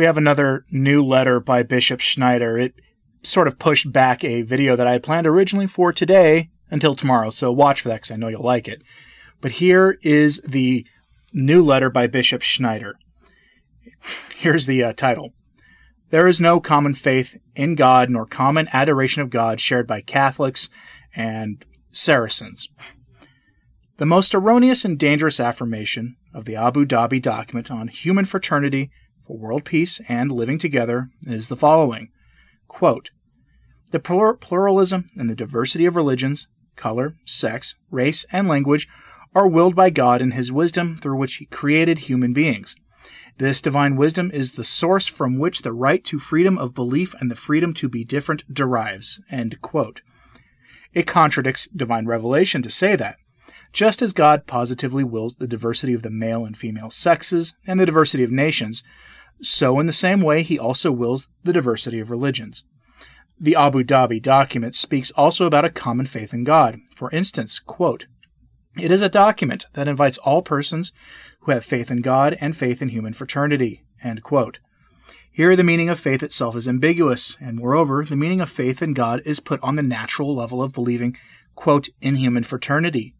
we have another new letter by Bishop Schneider. It sort of pushed back a video that I had planned originally for today until tomorrow, so watch for that because I know you'll like it. But here is the new letter by Bishop Schneider. Here's the uh, title. There is no common faith in God nor common adoration of God shared by Catholics and Saracens. The most erroneous and dangerous affirmation of the Abu Dhabi document on human fraternity for world peace and living together is the following Quote, The pluralism and the diversity of religions, color, sex, race, and language are willed by God in His wisdom through which He created human beings. This divine wisdom is the source from which the right to freedom of belief and the freedom to be different derives. It contradicts divine revelation to say that. Just as God positively wills the diversity of the male and female sexes and the diversity of nations, so in the same way he also wills the diversity of religions. The Abu Dhabi document speaks also about a common faith in God. For instance, quote, it is a document that invites all persons who have faith in God and faith in human fraternity. Here, the meaning of faith itself is ambiguous, and moreover, the meaning of faith in God is put on the natural level of believing, quote, in human fraternity.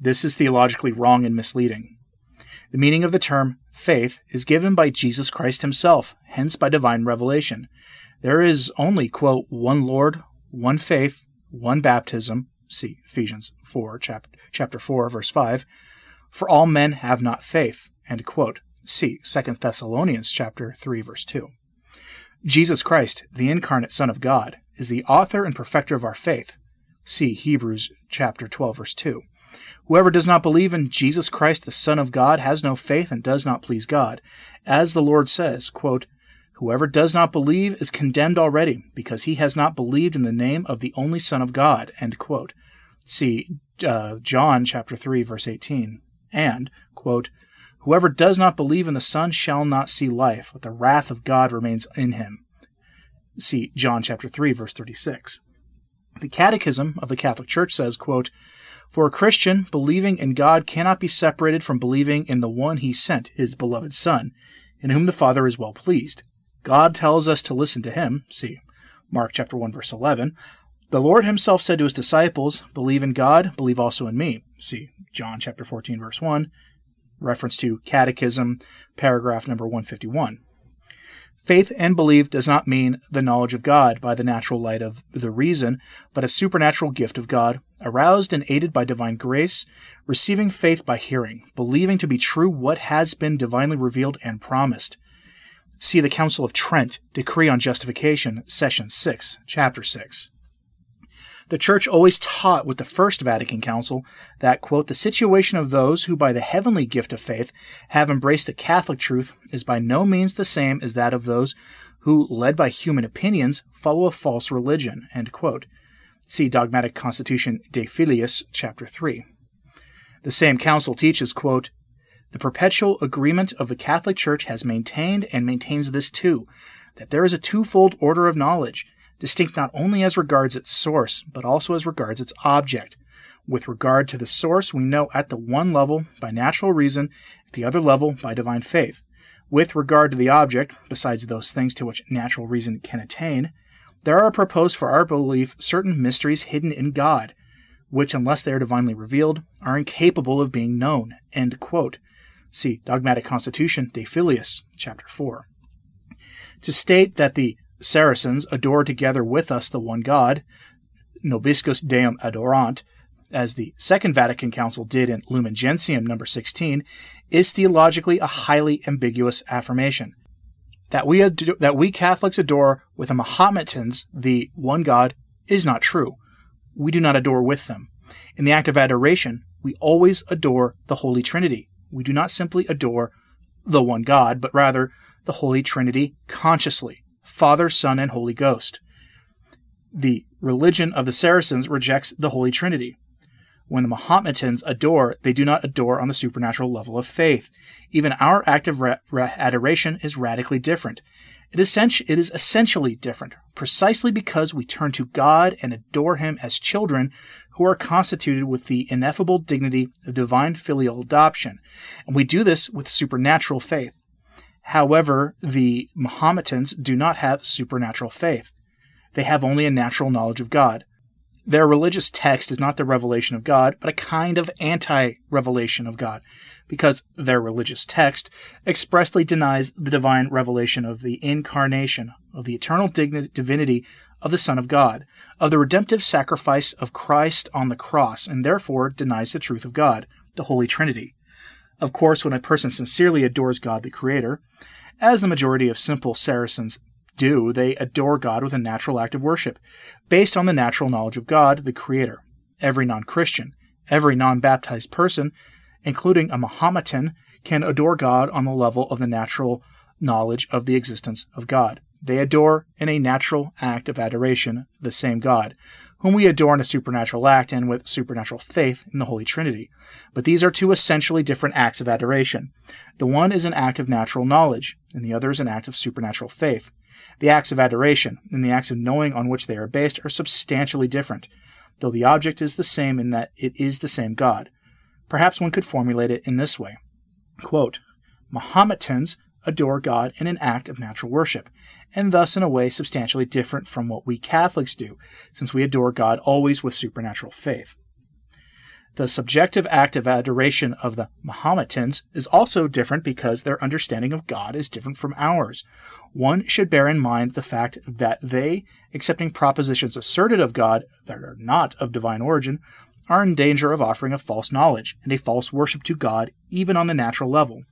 This is theologically wrong and misleading. The meaning of the term faith is given by Jesus Christ himself, hence by divine revelation. There is only, quote, one Lord, one faith, one baptism, see Ephesians 4, chapter, chapter 4, verse 5, for all men have not faith, end quote. See 2 Thessalonians chapter 3, verse 2. Jesus Christ, the incarnate Son of God, is the author and perfecter of our faith. See Hebrews chapter 12, verse 2. Whoever does not believe in Jesus Christ, the Son of God, has no faith and does not please God. As the Lord says, quote, Whoever does not believe is condemned already, because he has not believed in the name of the only Son of God. See uh, John chapter 3, verse 18. And, quote, Whoever does not believe in the Son shall not see life, but the wrath of God remains in him. See John chapter 3, verse 36. The Catechism of the Catholic Church says, quote, for a Christian, believing in God cannot be separated from believing in the one he sent, his beloved Son, in whom the Father is well pleased. God tells us to listen to him. See Mark chapter 1 verse 11. The Lord himself said to his disciples, believe in God, believe also in me. See John chapter 14 verse 1. Reference to Catechism, paragraph number 151. Faith and belief does not mean the knowledge of God by the natural light of the reason, but a supernatural gift of God, aroused and aided by divine grace, receiving faith by hearing, believing to be true what has been divinely revealed and promised. See the Council of Trent, Decree on Justification, Session 6, Chapter 6. The Church always taught with the First Vatican Council that, quote, the situation of those who by the heavenly gift of faith have embraced the Catholic truth is by no means the same as that of those who, led by human opinions, follow a false religion, end quote. See Dogmatic Constitution Dei Filius, Chapter 3. The same council teaches, quote, the perpetual agreement of the Catholic Church has maintained and maintains this too, that there is a twofold order of knowledge, distinct not only as regards its source, but also as regards its object. With regard to the source, we know at the one level by natural reason, at the other level by divine faith. With regard to the object, besides those things to which natural reason can attain, there are proposed for our belief certain mysteries hidden in God, which, unless they are divinely revealed, are incapable of being known. See Dogmatic Constitution Dei Filius, chapter 4. To state that the Saracens adore together with us the one God, Nobiscum Deum adorant, as the Second Vatican Council did in Lumen Gentium number 16, is theologically a highly ambiguous affirmation. That we, that we Catholics adore with the Mahometans the one God is not true. We do not adore with them. In the act of adoration, we always adore the Holy Trinity. We do not simply adore the one God, but rather the Holy Trinity consciously. Father, Son, and Holy Ghost. The religion of the Saracens rejects the Holy Trinity. When the Mahometans adore, they do not adore on the supernatural level of faith. Even our act of ra- ra- adoration is radically different. It is essentially different, precisely because we turn to God and adore Him as children who are constituted with the ineffable dignity of divine filial adoption. And we do this with supernatural faith. However, the Mahometans do not have supernatural faith. They have only a natural knowledge of God. Their religious text is not the revelation of God, but a kind of anti revelation of God, because their religious text expressly denies the divine revelation of the incarnation, of the eternal divinity of the Son of God, of the redemptive sacrifice of Christ on the cross, and therefore denies the truth of God, the Holy Trinity. Of course, when a person sincerely adores God the Creator, as the majority of simple Saracens do, they adore God with a natural act of worship, based on the natural knowledge of God, the Creator. Every non Christian, every non baptized person, including a Mahometan, can adore God on the level of the natural knowledge of the existence of God. They adore in a natural act of adoration the same God, whom we adore in a supernatural act and with supernatural faith in the Holy Trinity. But these are two essentially different acts of adoration. The one is an act of natural knowledge, and the other is an act of supernatural faith. The acts of adoration and the acts of knowing on which they are based are substantially different, though the object is the same in that it is the same God. Perhaps one could formulate it in this way Quote, Mahometans adore God in an act of natural worship, and thus in a way substantially different from what we Catholics do, since we adore God always with supernatural faith. The subjective act of adoration of the Mahometans is also different because their understanding of God is different from ours. One should bear in mind the fact that they, accepting propositions asserted of God that are not of divine origin, are in danger of offering a false knowledge and a false worship to God even on the natural level.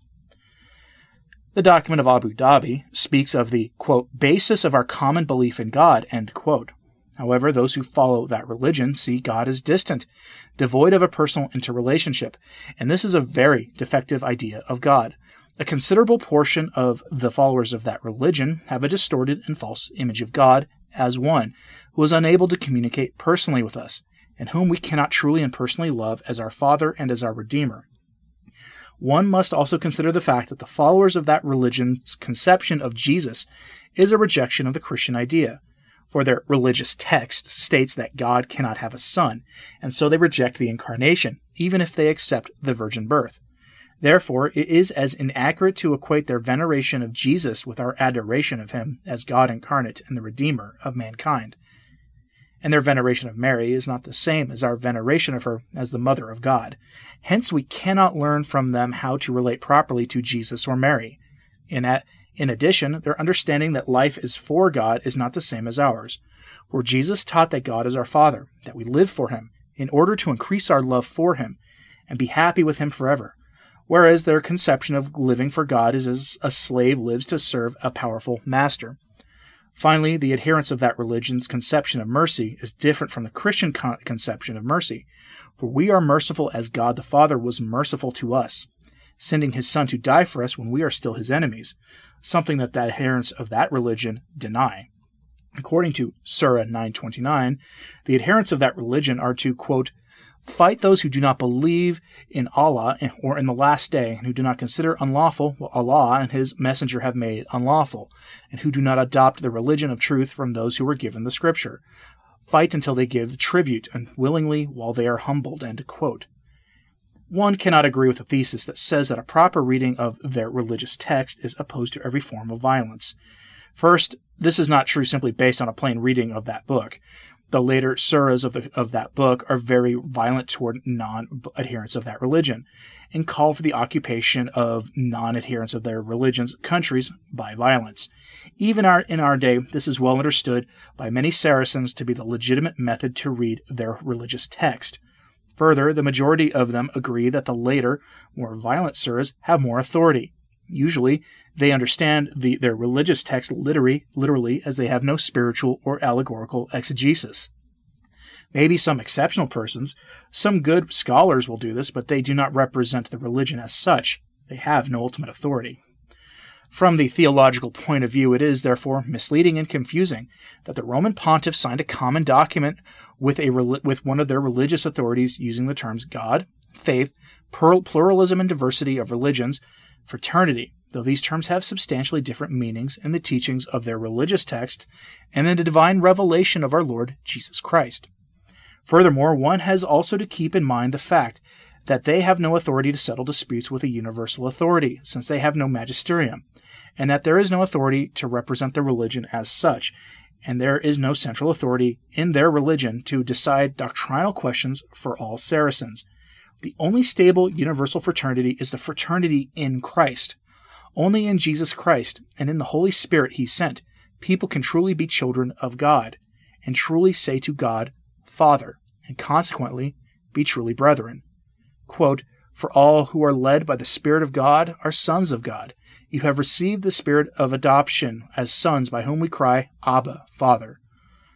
The document of Abu Dhabi speaks of the, quote, basis of our common belief in God, end quote. However, those who follow that religion see God as distant, devoid of a personal interrelationship, and this is a very defective idea of God. A considerable portion of the followers of that religion have a distorted and false image of God as one who is unable to communicate personally with us, and whom we cannot truly and personally love as our Father and as our Redeemer. One must also consider the fact that the followers of that religion's conception of Jesus is a rejection of the Christian idea, for their religious text states that God cannot have a son, and so they reject the incarnation, even if they accept the virgin birth. Therefore, it is as inaccurate to equate their veneration of Jesus with our adoration of him as God incarnate and the Redeemer of mankind and their veneration of Mary is not the same as our veneration of her as the Mother of God. Hence, we cannot learn from them how to relate properly to Jesus or Mary. In, in addition, their understanding that life is for God is not the same as ours. For Jesus taught that God is our Father, that we live for Him, in order to increase our love for Him, and be happy with Him forever. Whereas their conception of living for God is as a slave lives to serve a powerful master. Finally, the adherents of that religion's conception of mercy is different from the Christian con- conception of mercy, for we are merciful as God the Father was merciful to us, sending his Son to die for us when we are still his enemies, something that the adherents of that religion deny. According to Surah 929, the adherents of that religion are to, quote, Fight those who do not believe in Allah or in the last day, and who do not consider unlawful what Allah and His Messenger have made unlawful, and who do not adopt the religion of truth from those who were given the Scripture. Fight until they give tribute, and willingly while they are humbled. One cannot agree with a thesis that says that a proper reading of their religious text is opposed to every form of violence. First, this is not true simply based on a plain reading of that book the later surahs of, the, of that book are very violent toward non adherents of that religion and call for the occupation of non adherents of their religion's countries by violence. Even our, in our day, this is well understood by many Saracens to be the legitimate method to read their religious text. Further, the majority of them agree that the later, more violent surahs have more authority. Usually, they understand the, their religious text literally, literally as they have no spiritual or allegorical exegesis. Maybe some exceptional persons, some good scholars will do this, but they do not represent the religion as such. They have no ultimate authority. From the theological point of view, it is, therefore, misleading and confusing that the Roman pontiff signed a common document with, a, with one of their religious authorities using the terms God, faith, pluralism and diversity of religions, fraternity, though these terms have substantially different meanings in the teachings of their religious text and in the divine revelation of our Lord Jesus Christ. Furthermore, one has also to keep in mind the fact that they have no authority to settle disputes with a universal authority, since they have no magisterium, and that there is no authority to represent the religion as such, and there is no central authority in their religion to decide doctrinal questions for all Saracens. The only stable universal fraternity is the fraternity in Christ. Only in Jesus Christ and in the Holy Spirit he sent, people can truly be children of God, and truly say to God, Father, and consequently be truly brethren. Quote, For all who are led by the Spirit of God are sons of God. You have received the Spirit of adoption as sons by whom we cry, Abba, Father.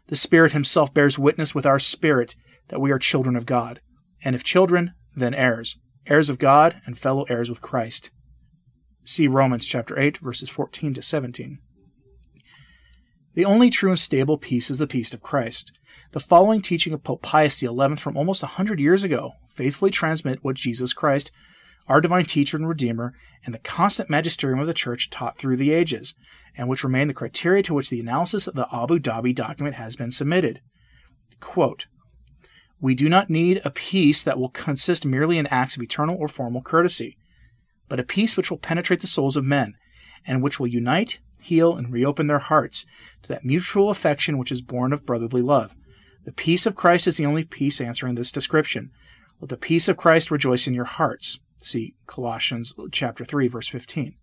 The Spirit Himself bears witness with our spirit that we are children of God, and if children, then heirs, heirs of God and fellow heirs with Christ. See Romans chapter 8 verses 14 to 17. The only true and stable peace is the peace of Christ. The following teaching of Pope Pius XI from almost a hundred years ago faithfully transmit what Jesus Christ, our divine teacher and redeemer, and the constant magisterium of the Church taught through the ages, and which remain the criteria to which the analysis of the Abu Dhabi document has been submitted. Quote, we do not need a peace that will consist merely in acts of eternal or formal courtesy, but a peace which will penetrate the souls of men, and which will unite, heal, and reopen their hearts to that mutual affection which is born of brotherly love. The peace of Christ is the only peace answering this description. Let the peace of Christ rejoice in your hearts. See Colossians chapter 3 verse 15.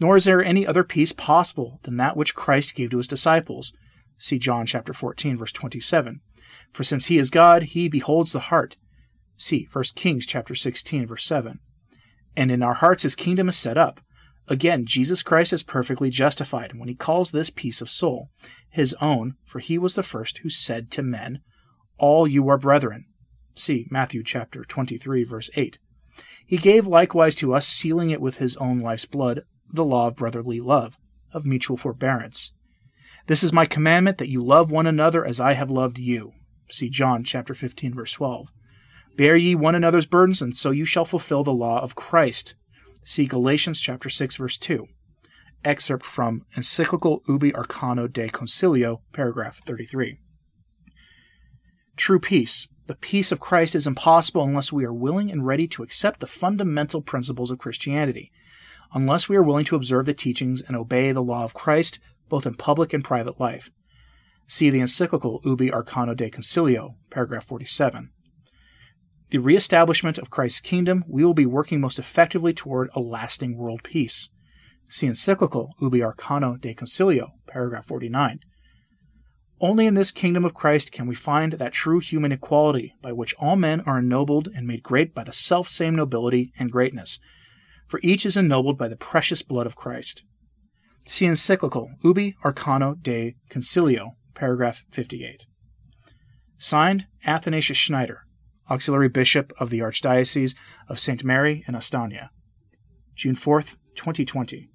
Nor is there any other peace possible than that which Christ gave to his disciples. See John chapter 14 verse 27. For since he is God, he beholds the heart. See 1 Kings chapter 16 verse 7. And in our hearts his kingdom is set up. Again, Jesus Christ is perfectly justified when he calls this peace of soul his own, for he was the first who said to men, All you are brethren. See Matthew chapter 23 verse 8. He gave likewise to us, sealing it with his own life's blood, the law of brotherly love, of mutual forbearance. This is my commandment that you love one another as I have loved you. See John chapter 15 verse 12. Bear ye one another's burdens, and so you shall fulfill the law of Christ. See Galatians chapter 6 verse 2. Excerpt from Encyclical Ubi Arcano Dei Consilio, paragraph 33. True peace. The peace of Christ is impossible unless we are willing and ready to accept the fundamental principles of Christianity, unless we are willing to observe the teachings and obey the law of Christ both in public and private life. See the encyclical Ubi Arcano Dei Consilio, paragraph 47. The reestablishment of Christ's kingdom, we will be working most effectively toward a lasting world peace. See encyclical Ubi Arcano Dei Consilio, paragraph 49. Only in this kingdom of Christ can we find that true human equality by which all men are ennobled and made great by the self same nobility and greatness, for each is ennobled by the precious blood of Christ. See encyclical Ubi Arcano Dei Consilio, paragraph 58. Signed, Athanasius Schneider, Auxiliary Bishop of the Archdiocese of St. Mary in Astana. June 4th, 2020.